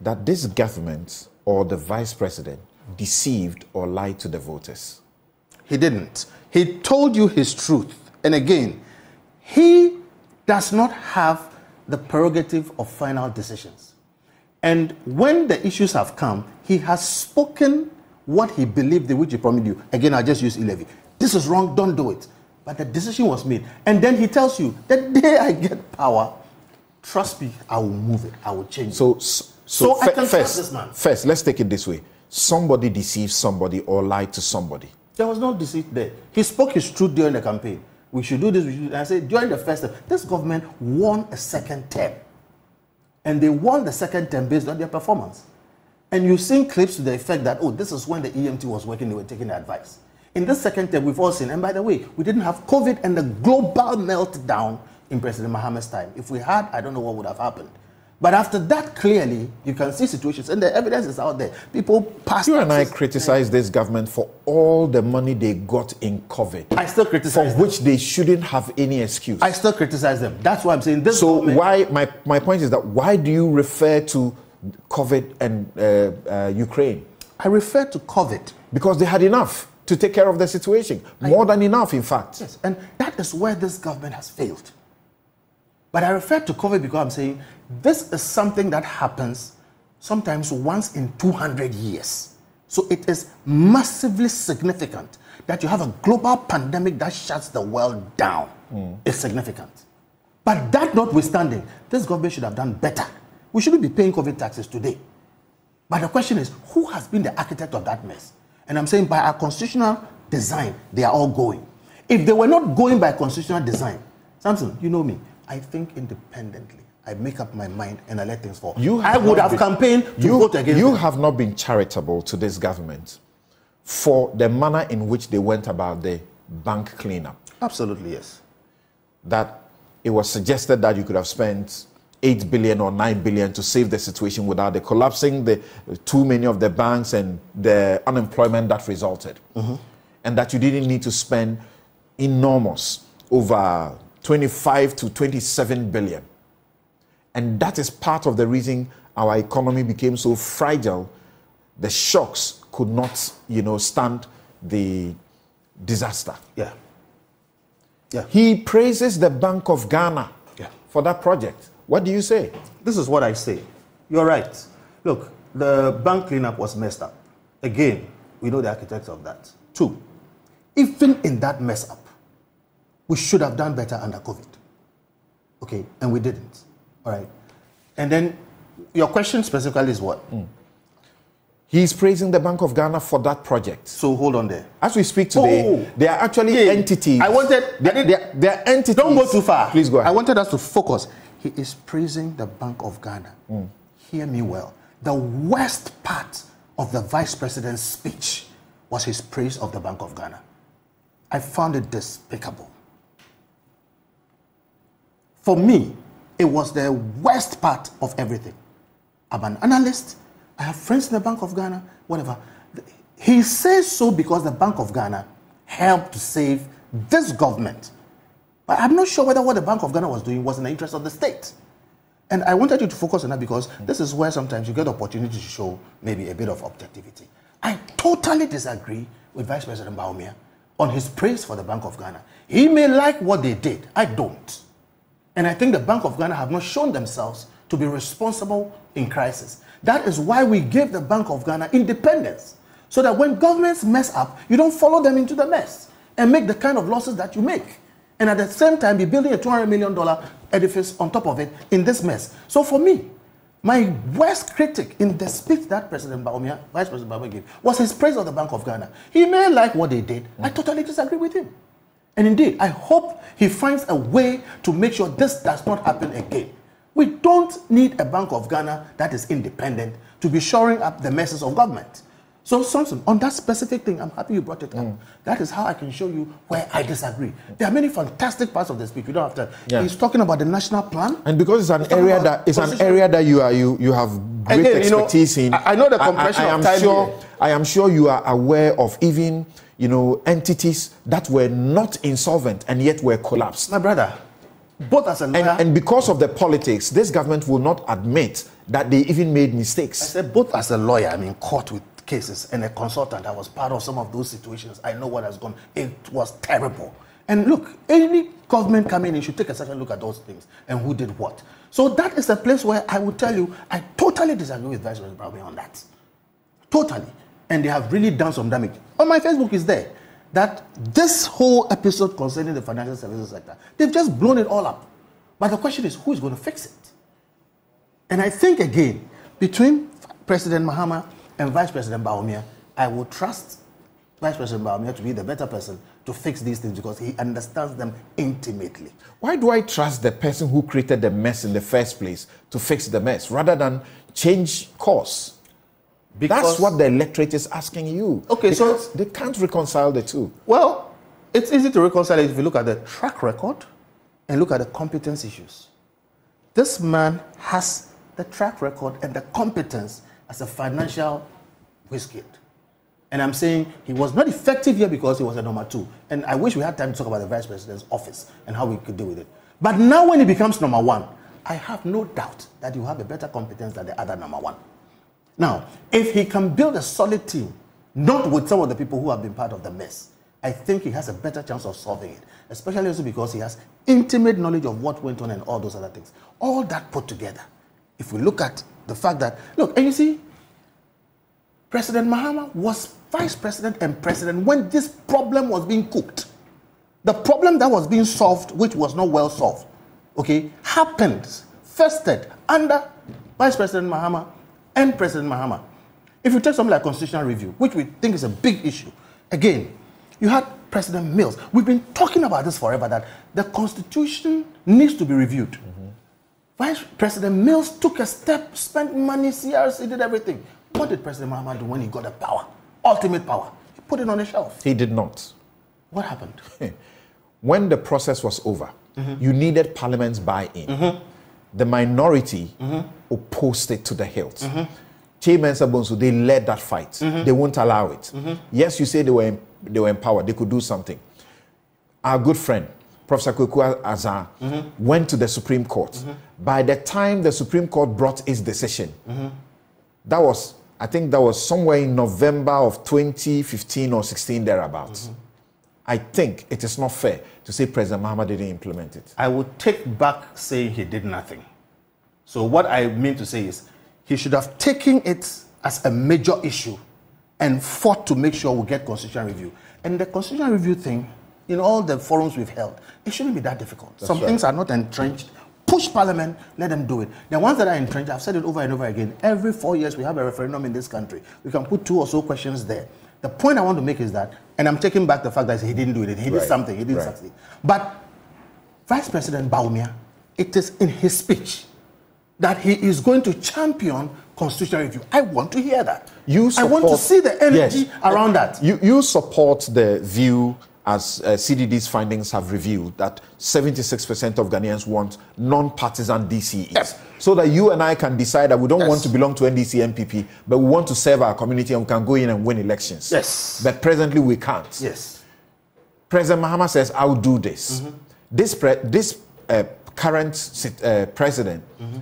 That this government or the vice president deceived or lied to the voters? He didn't. He told you his truth. And again, he does not have the prerogative of final decisions. And when the issues have come, he has spoken what he believed, the which he promised you. Again, I just use Levy. This is wrong, don't do it. But the decision was made. And then he tells you, the day I get power, trust me, I will move it, I will change So, it. So so, I can trust first, this man. first, let's take it this way: somebody deceived somebody or lied to somebody. There was no deceit there. He spoke his truth during the campaign. We should do this. We should. I said during the first term, this government won a second term, and they won the second term based on their performance. And you've seen clips to the effect that oh, this is when the EMT was working, they were taking the advice. In this second term, we've all seen. And by the way, we didn't have COVID and the global meltdown in President Mahama's time. If we had, I don't know what would have happened. But after that, clearly, you can see situations, and the evidence is out there. People passed. You and I criticize this government for all the money they got in COVID, I still for criticize them. which they shouldn't have any excuse. I still criticize them. That's why I'm saying this. so why? My my point is that why do you refer to COVID and uh, uh, Ukraine? I refer to COVID. Because they had enough to take care of the situation, more than enough, in fact. Yes, and that is where this government has failed. But I refer to COVID because I'm saying this is something that happens sometimes once in 200 years. So it is massively significant that you have a global pandemic that shuts the world down. Hmm. It's significant. But that notwithstanding, this government should have done better. We shouldn't be paying COVID taxes today. But the question is, who has been the architect of that mess? And I'm saying by our constitutional design, they are all going. If they were not going by constitutional design, Samson, you know me, I think independently. I make up my mind and I let things fall. You I would have been- campaigned to you, vote against You them. have not been charitable to this government for the manner in which they went about the bank cleanup. Absolutely, yes. That it was suggested that you could have spent 8 billion or 9 billion to save the situation without the collapsing the uh, too many of the banks and the unemployment that resulted. Mm-hmm. And that you didn't need to spend enormous over 25 to 27 billion. And that is part of the reason our economy became so fragile. The shocks could not, you know, stand the disaster. Yeah. Yeah. He praises the Bank of Ghana Yeah. for that project. What do you say? This is what I say. You're right. Look, the bank cleanup was messed up. Again, we know the architects of that. Two, even in that mess up, we should have done better under COVID. Okay, and we didn't. All right. And then your question specifically is what? Hmm. He's praising the Bank of Ghana for that project. So hold on there. As we speak today, Oh. oh, oh. they are actually entities. I wanted. Didn't- they, are- entities. Don't go too far. Please go ahead. I wanted us to focus. He is praising the Bank of Ghana. Hmm. Hear me well. The worst part of the vice president's speech was his praise of the Bank of Ghana. I found it despicable. For me, it was the worst part of everything. I'm an analyst. I have friends in the Bank of Ghana, whatever. He says so because the Bank of Ghana helped to save this government. But I'm not sure whether what the Bank of Ghana was doing was in the interest of the state. And I wanted you to focus on that because this is where sometimes you get the opportunity to show maybe a bit of objectivity. I totally disagree with Vice President Bawumia on his praise for the Bank of Ghana. He may like what they did. I don't. And I think the Bank of Ghana have not shown themselves to be responsible in crisis. That is why we gave the Bank of Ghana independence. So that when governments mess up, you don't follow them into the mess and make the kind of losses that you make. And at the same time, be building a $200 million edifice on top of it in this mess. So for me, my worst critic in the speech that President Bawumia, Vice President Bawumia gave was his praise of the Bank of Ghana. He may like what they did. I totally disagree with him. And indeed, I hope he finds a way to make sure this does not happen again. We don't need a Bank of Ghana that is independent to be shoring up the messes of government. So, Samson, on that specific thing, I'm happy you brought it up. Mm. That is how I can show you where I disagree. There are many fantastic parts of the speech. We don't have to. Yeah. He's talking about the national plan. And because it's an area that it's an area that you are you you have great Again, you know, expertise in. I- I know the compression I, of am time sure. here. I am sure you are aware of even you know entities that were not insolvent and yet were collapsed. My brother, both as a lawyer, And, and because of the politics, this government will not admit that they even made mistakes. I said both as a lawyer, I'm in court with cases, and a consultant. I was part of some of those situations. I know what has gone. It was terrible. And look, any government coming in should take a second look at those things and who did what. So that is a place where I will tell you I totally disagree with Vice President Brown on that. Totally. And they have really done some damage. On my Facebook is there that this whole episode concerning the financial services sector, they've just blown it all up. But the question is, who is going to fix it? And I think again, between President Mahama and Vice President Bawumia, I will trust Vice President Bawumia to be the better person to fix these things because he understands them intimately. Why do I trust the person who created the mess in the first place to fix the mess rather than change course? That's what the electorate is asking you. Okay, so- they can't reconcile the two. Well, it's easy to reconcile it if you look at the track record and look at the competence issues. This man has the track record and the competence as a financial wizard. And I'm saying he was not effective here because he was a number two. And I wish we had time to talk about the vice president's office and how we could deal with it. But now, when he becomes number one, I have no doubt that you have a better competence than the other number one. Now, if he can build a solid team, not with some of the people who have been part of the mess, I think he has a better chance of solving it, especially also because he has intimate knowledge of what went on and all those other things. All that put together, if we look at the fact that, look, and you see, President Mahama was vice president and president when this problem was being cooked. The problem that was being solved, which was not well solved, okay, happened, festered under Vice President Mahama and President Mahama. If you take something like constitutional review, which we think is a big issue, again, you had President Mills. We've been talking about this forever that the constitution needs to be reviewed. Mm-hmm. Vice President Mills took a step, spent money, CRC did everything. What did President Mahama do when he got the power? Ultimate power. He put it on the shelf. He did not. What happened? When the process was over, mm-hmm. you needed Parliament's buy in. Mm-hmm. The minority mm-hmm. opposed it to the hilt. Mm-hmm. Sabonso, they led that fight. Mm-hmm. They won't allow it. Yes, you say they were, they were empowered, they could do something. Our good friend, Professor Kweku Azar, went to the Supreme Court. By the time the Supreme Court brought its decision, that was, I think that was somewhere in November of 2015 or 16, thereabouts. I think it is not fair to say President Mahama didn't implement it. I would take back saying he did nothing. So what I mean to say is he should have taken it as a major issue and fought to make sure we get constitutional review. And the constitutional review thing, in all the forums we've held, it shouldn't be that difficult. Some right. things are not entrenched push Parliament, let them do it. The ones that are entrenched, I've said it over and over again. Every four years we have a referendum in this country. We can put two or so questions there. The point I want to make is that, and I'm taking back the fact that he didn't do it. He did Right. something. He didn't Right. succeed. But Vice President Bawumia, it is in his speech that he is going to champion constitutional review. I want to hear that. You support, I want to see the energy Yes. around that. You, you support the view, as uh, CDD's findings have revealed, that 76% of Ghanaians want non partisan DCEs. Yes. So that you and I can decide that we don't Yes. want to belong to NDC NPP, but we want to serve our community and we can go in and win elections. Yes. But presently we can't. Yes. President Mahama says, I'll do this. Mm-hmm. This, pre- this uh, current sit- uh, president Mm-hmm.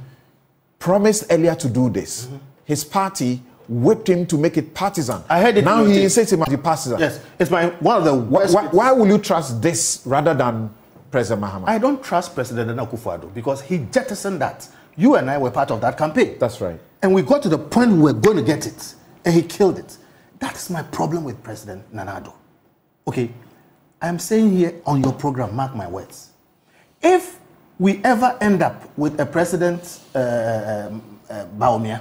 promised earlier to do this. His party whipped him to make it partisan. I heard it Now he insists it must be partisan. Yes. It's my one of the Why, worst. why, why will you trust this rather than President Mahama? I don't trust President Akufo-Addo because he jettisoned that. You and I were part of that campaign. That's right. And we got to the point we were going to get it, and he killed it. That's my problem with President Nana Addo. Okay, I am saying here on your program, mark my words. If we ever end up with a president, uh, um, uh, Bawumia,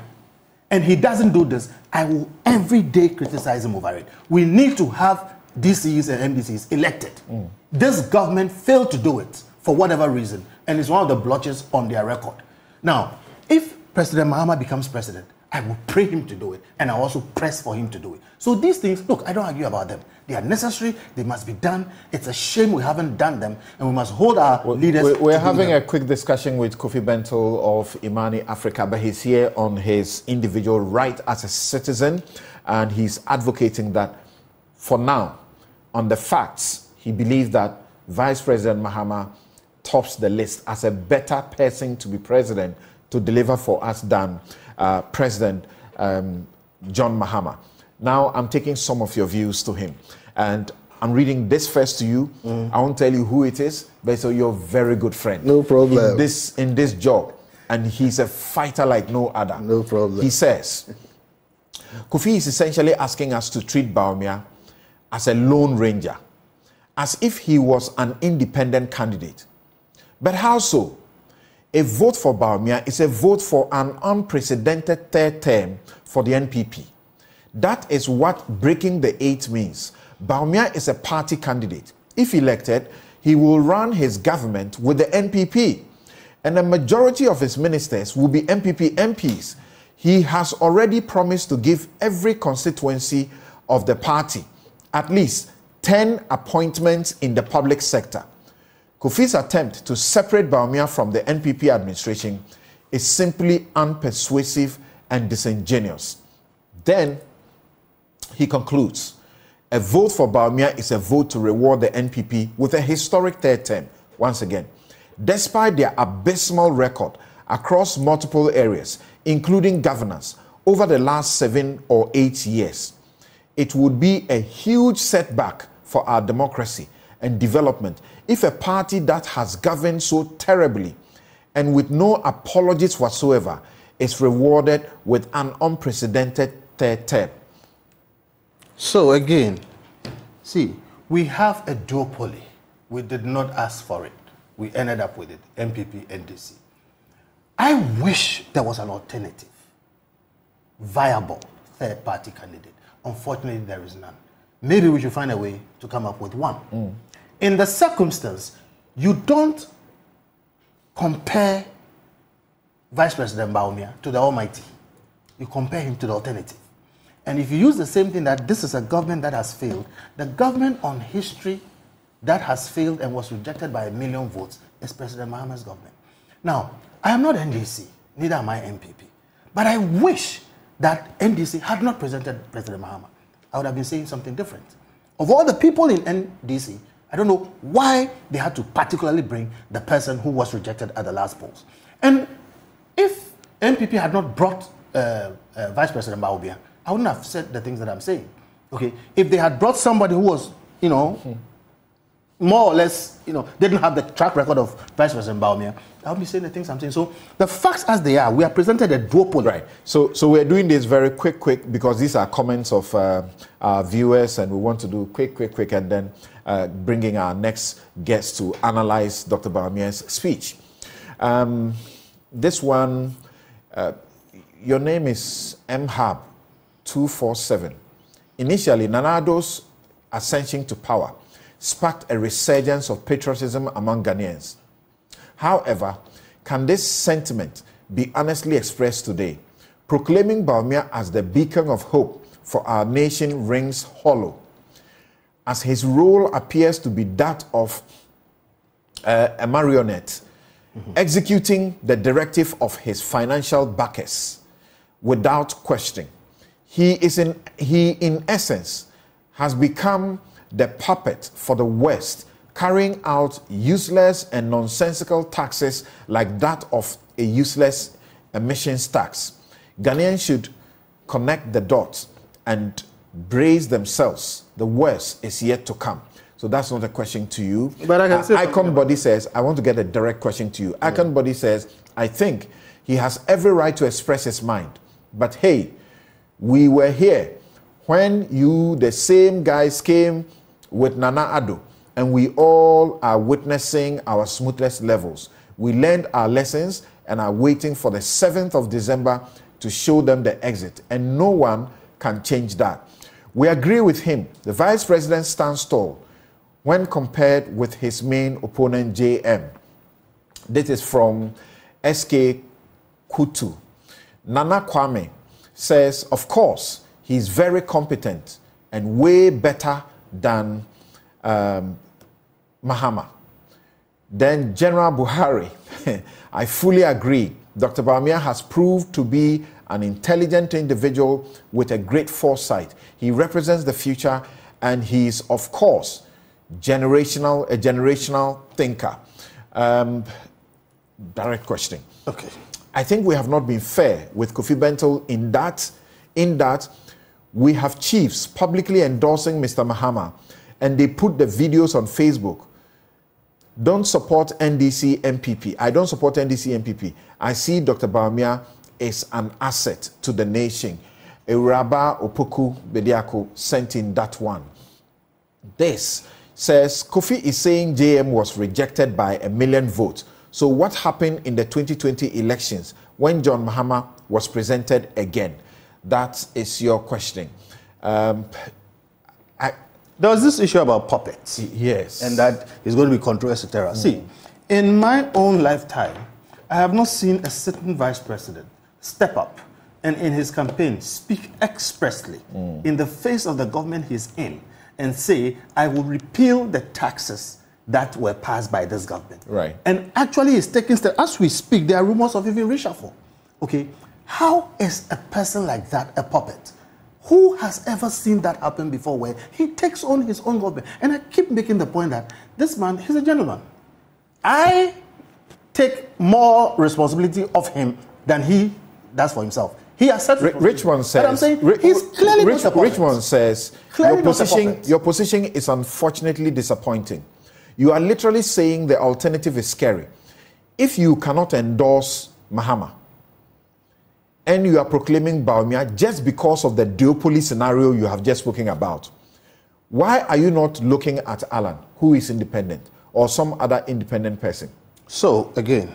and he doesn't do this, I will every day criticize him over it. We need to have DCs and MDCs elected. Mm. This government failed to do it for whatever reason, and it's one of the blotches on their record. Now, if President Mahama becomes president, I will pray him to do it, and I also press for him to do it. So these things, look, I don't argue about them. They are necessary. They must be done. It's a shame we haven't done them, and we must hold our leaders. We- to We're having a quick discussion with Kofi Bentil of Imani Africa, but he's here on his individual right as a citizen, and he's advocating that for now, on the facts, he believes that Vice President Mahama tops the list as a better person to be president to deliver for us than uh, President um, John Mahama. Now, I'm taking some of your views to him, and I'm reading this first to you. I won't tell you who it is, but so you're a very good friend. No problem. In this in this job, and he's a fighter like no other. No problem. He says, Kofi is essentially asking us to treat Bawumia as a lone ranger, as if he was an independent candidate. But how so? A vote for Bawumia is a vote for an unprecedented third term for the NPP. That is what breaking the eight means. Bawumia is a party candidate. If elected, he will run his government with the NPP, and a majority of his ministers will be NPP MPs. He has already promised to give every constituency of the party at least 10 appointments in the public sector. Kofi's attempt to separate Bawumia from the NPP administration is simply unpersuasive and disingenuous. Then he concludes a vote for Bawumia is a vote to reward the NPP with a historic third term. Once again, despite their abysmal record across multiple areas, including governance, over the last seven or eight years, it would be a huge setback for our democracy and development if a party that has governed so terribly and with no apologies whatsoever is rewarded with an unprecedented third term. So again, see, we have a duopoly. We did not ask for it. We ended up with it, NPP, NDC. I wish there was an alternative, viable third party candidate. Unfortunately, there is none. Maybe we should find a way to come up with one. Mm. In the circumstance, you don't compare Vice President Bawumia to the Almighty. You compare him to the alternative. And if you use the same thing that this is a government that has failed, the government on history that has failed and was rejected by a million votes is President Mahama's government. Now, I am not NDC, neither am I NPP. But I wish that NDC had not presented President Mahama. I would have been saying something different. Of all the people in NDC, I don't know why they had to particularly bring the person who was rejected at the last polls. And if NPP had not brought uh, uh, Vice President Bawumia, I wouldn't have said the things that I'm saying. Okay, if they had brought somebody who was, you know, more or less, you know, didn't have the track record of Vice President Bawumia, I would be saying the things I'm saying. So the facts as they are, we are presented a duopoly. Right. So, so we're doing this very quick, quick because these are comments of uh, our viewers, and we want to do quick, quick, quick, and then uh, bringing our next guest to analyze Dr. Bawumia's speech. Um, this one, uh, your name is MHAB247. Initially, Nana Addo's ascension to power sparked a resurgence of patriotism among Ghanaians. However, can this sentiment be honestly expressed today? Proclaiming Bawumia as the beacon of hope for our nation rings hollow, as his role appears to be that of uh, a marionette, mm-hmm. executing the directive of his financial backers without question. He is in he in essence has become the puppet for the West, carrying out useless and nonsensical taxes like that of a useless emissions tax. Ghanaians should connect the dots and brace themselves. The worst is yet to come. So that's not a question to you. But I can say uh, Icon Body says, I want to get a direct question to you. Yeah. Icon Body says, I think he has every right to express his mind. But hey, we were here when you, the same guys, came with Nana Addo, and we all are witnessing our smoothness levels. We learned our lessons and are waiting for the 7th of December to show them the exit, and no one can change that. We agree with him. The vice president stands tall when compared with his main opponent, JM. This is from SK Kutu. Nana Kwame says, of course, he's very competent and way better than um, Mahama. Then General Buhari, I fully agree. Dr. Bawumia has proved to be an intelligent individual with a great foresight. He represents the future and he is, of course, generational, a generational thinker. Um, direct question. Okay. I think we have not been fair with Kofi Bentil in that, in that we have chiefs publicly endorsing Mr. Mahama and they put the videos on Facebook. Don't support NDC NPP. I don't support NDC NPP. I see Dr. Bawumia is an asset to the nation. Uraba Opoku Bediako sent in that one. This says Kofi is saying JM was rejected by a million votes. So, what happened in the 2020 elections when John Mahama was presented again? That is your questioning. Um, I, there was this issue about puppets. Yes. And that is going to be controversial, etc. Mm. See, in my own lifetime, I have not seen a certain vice president step up and in his campaign speak expressly mm. in the face of the government he's in and say, I will repeal the taxes that were passed by this government. Right. And actually, he's taking steps. As we speak, there are rumors of even reshuffle. Okay. How is a person like that a puppet? Who has ever seen that happen before where he takes on his own government? And I keep making the point that this man, he's a gentleman. I take more responsibility of him than he does for himself. He accepts R- Richmond says. I'm saying he's clearly Rich, not Richmond says clearly your position, your position is unfortunately disappointing. You are literally saying the alternative is scary. If you cannot endorse Mahama and you are proclaiming Bawumia just because of the duopoly scenario you have just spoken about, why are you not looking at Alan, who is independent, or some other independent person? So again,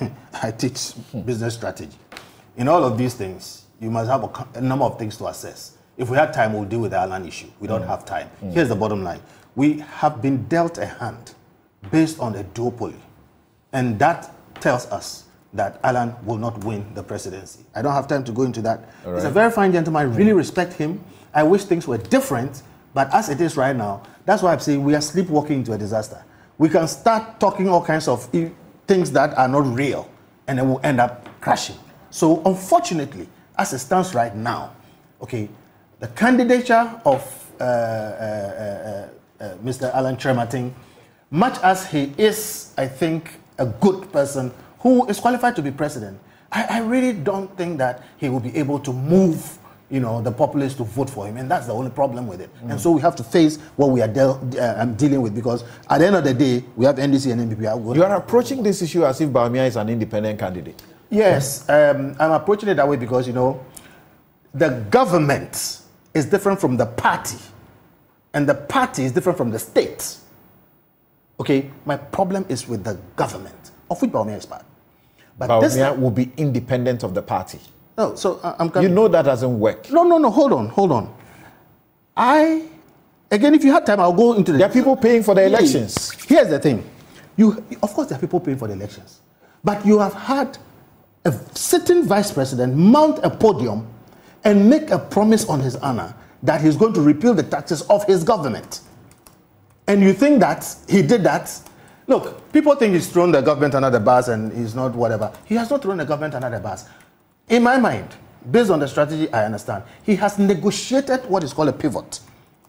I teach business strategy. In all of these things, you must have a, a, number of things to assess. If we had time, we'll deal with the Alan issue. We don't mm. have time. Mm. Here's the bottom line we have been dealt a hand based on a duopoly. And that tells us that Alan will not win the presidency. I don't have time to go into that. Right. He's a very fine gentleman. I really mm. respect him. I wish things were different, but as it is right now, that's why I'm saying we are sleepwalking into a disaster. We can start talking all kinds of things that are not real, and then we'll end up crashing. So, unfortunately, as it stands right now, okay, the candidature of uh, uh, uh, uh Mr. Alan Kyerematen, much as he is, I think, a good person who is qualified to be president, I, I really don't think that he will be able to move you know, the populace to vote for him, and that's the only problem with it. Mm. And so we have to face what we are de- uh, dealing with because at the end of the day, we have NDC and NPP. You are approaching this issue as if Bawumia is an independent candidate. Yes, um, I'm approaching it that way because you know, the government is different from the party, and the party is different from the state. Okay, my problem is with the government. of which Bawumia is part. But Bawumia will be independent of the party. No, so uh, I'm coming. You know that doesn't work. No, no, no. Hold on, hold on. I, again, if you had time, I'll go into the. There are people paying for the elections. Here's the thing. You, of course, there are people paying for the elections, but you have had a sitting vice president mount a podium and make a promise on his honor that he's going to repeal the taxes of his government. And you think that he did that? Look, people think he's thrown the government under the bus and he's not whatever. He has not thrown the government under the bus. In my mind, based on the strategy I understand, he has negotiated what is called a pivot.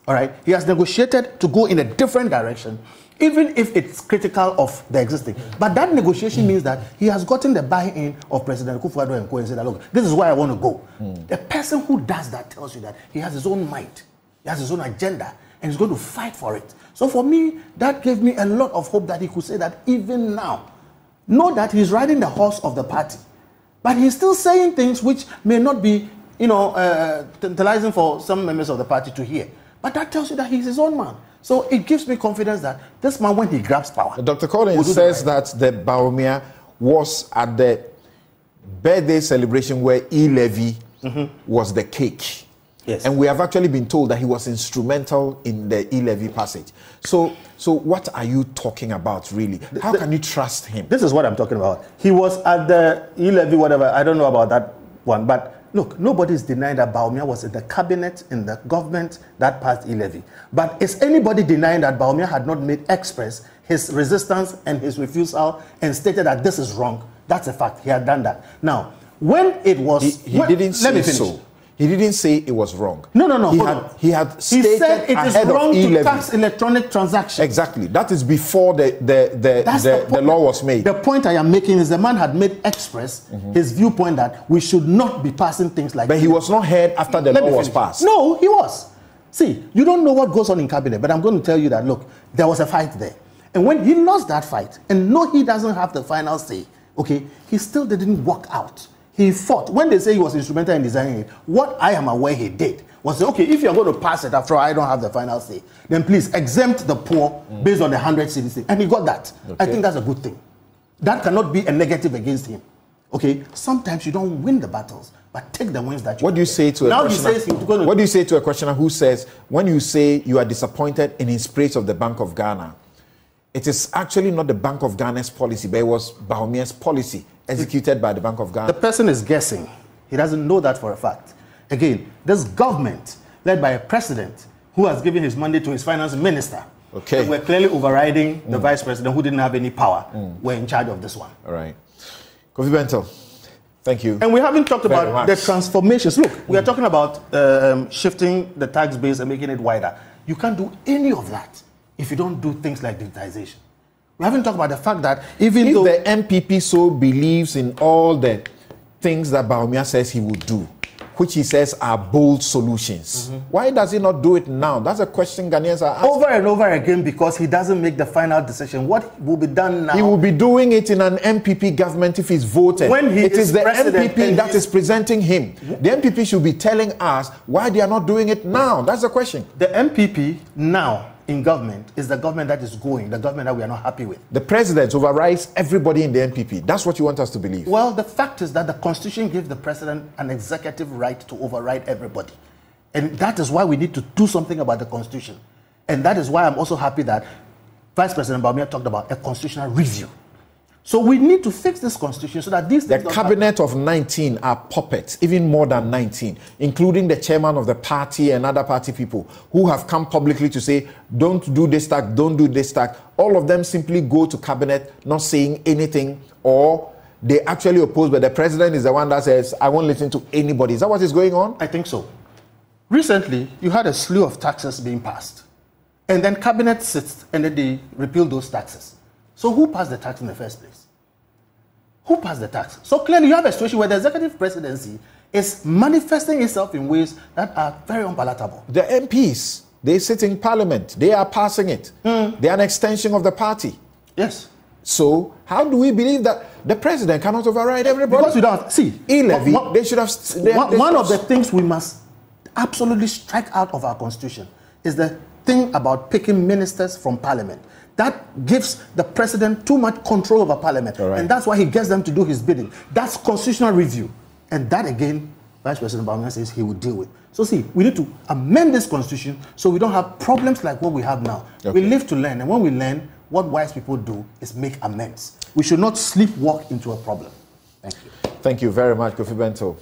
All right? He has negotiated to go in a different direction even if it's critical of the existing. But that negotiation means that he has gotten the buy-in of President Kufuor and Co and said, look, this is where I want to go. Mm. The person who does that tells you that he has his own mind, he has his own agenda, and he's going to fight for it. So for me, that gave me a lot of hope that he could say that even now, know that he's riding the horse of the party, but he's still saying things which may not be, you know, uh, tantalizing for some members of the party to hear. But that tells you that he's his own man. So it gives me confidence that this man, when he grabs power, Dr. Collins says right. that the Bawumia was at the birthday celebration where E. Levy mm-hmm. was the cake. Yes. And we have actually been told that he was instrumental in the E. Levy passage. So, so what are you talking about, really? How the, can you trust him? This is what I'm talking about. He was at the E. Levy, whatever. I don't know about that one, but Look, nobody is denying that Bawumia was in the cabinet, in the government that passed e-levy. But is anybody denying that Bawumia had not made express his resistance and his refusal and stated that this is wrong? That's a fact. He had done that. Now, when it was... He, he when, didn't say so. He didn't say it was wrong. No, no, no. He, had, he had stated he said it is wrong to tax electronic transactions. Exactly. That is before the, the, the, the, the, the, law was made. The point I am making is the man had made express mm-hmm. his viewpoint that we should not be passing things like But he was not heard after the Let law was passed. No, he was. See, you don't know what goes on in cabinet, but I'm going to tell you that look, there was a fight there. And when he lost that fight, and no, he doesn't have the final say, okay, he still didn't walk out he fought. When they say he was instrumental in designing it, what I am aware he did was say, okay, if you're going to pass it after all, I don't have the final say, then please exempt the poor mm. based on the 100 cedis. And he got that. Okay. I think that's a good thing. That cannot be a negative against him. Okay, sometimes you don't win the battles, but take the wins that you. What do you say to a now questioner? He says to what do you say to a questioner who says when you say you are disappointed in his praise of the Bank of Ghana, it is actually not the Bank of Ghana's policy, but it was Bawumia's policy executed by the Bank of Ghana. The person is guessing. He doesn't know that for a fact. Again, this government, led by a president who has given his money to his finance minister, okay. we're clearly overriding mm. the vice president who didn't have any power. Mm. We're in charge of this one. All right. Kofi Bentil, thank you. And we haven't talked about much. the transformations. Look, we are mm. talking about um, shifting the tax base and making it wider. You can't do any of that if you don't do things like digitization. We haven't talked about the fact that even if though the NPP so believes in all the things that Bawumia says he would do, which he says are bold solutions. Mm-hmm. Why does he not do it now? That's a question Ghanaians are asking. Over and over again because he doesn't make the final decision. What will be done now? He will be doing it in an NPP government if he's voted. When he it is, is the NPP that is presenting him. The NPP should be telling us why they are not doing it now. That's the question. The NPP now in government is the government that is going, the government that we are not happy with. The president overrides everybody in the NPP. That's what you want us to believe. Well, the fact is that the constitution gives the president an executive right to override everybody. And that is why we need to do something about the constitution. And that is why I'm also happy that Vice President Bawumia talked about a constitutional review. So we need to fix this constitution so that these the cabinet happen. of 19 are puppets, even more than 19, including the chairman of the party and other party people who have come publicly to say, "Don't do this tax, don't do this tax." All of them simply go to cabinet not saying anything, or they actually oppose. But the president is the one that says, "I won't listen to anybody." Is that what is going on? I think so. Recently, you had a slew of taxes being passed, and then cabinet sits and then they repeal those taxes. So who passed the tax in the first place? Who passed the tax? So clearly you have a situation where the executive presidency is manifesting itself in ways that are very unpalatable. The MPs, they sit in parliament, they are passing it. Mm. They are an extension of the party. Yes. So how do we believe that the president cannot override everybody? Because we don't see e-levy. they should have. They, one, they one of the things we must absolutely strike out of our constitution is the thing about picking ministers from parliament. That gives the president too much control over parliament. Right. And that's why he gets them to do his bidding. That's constitutional review. And that again, Vice President Bawumia says he will deal with. So see, we need to amend this constitution so we don't have problems like what we have now. We live to learn, and when we learn, what wise people do is make amends. We should not sleepwalk into a problem. Thank you. Thank you very much, Kofi Bentil.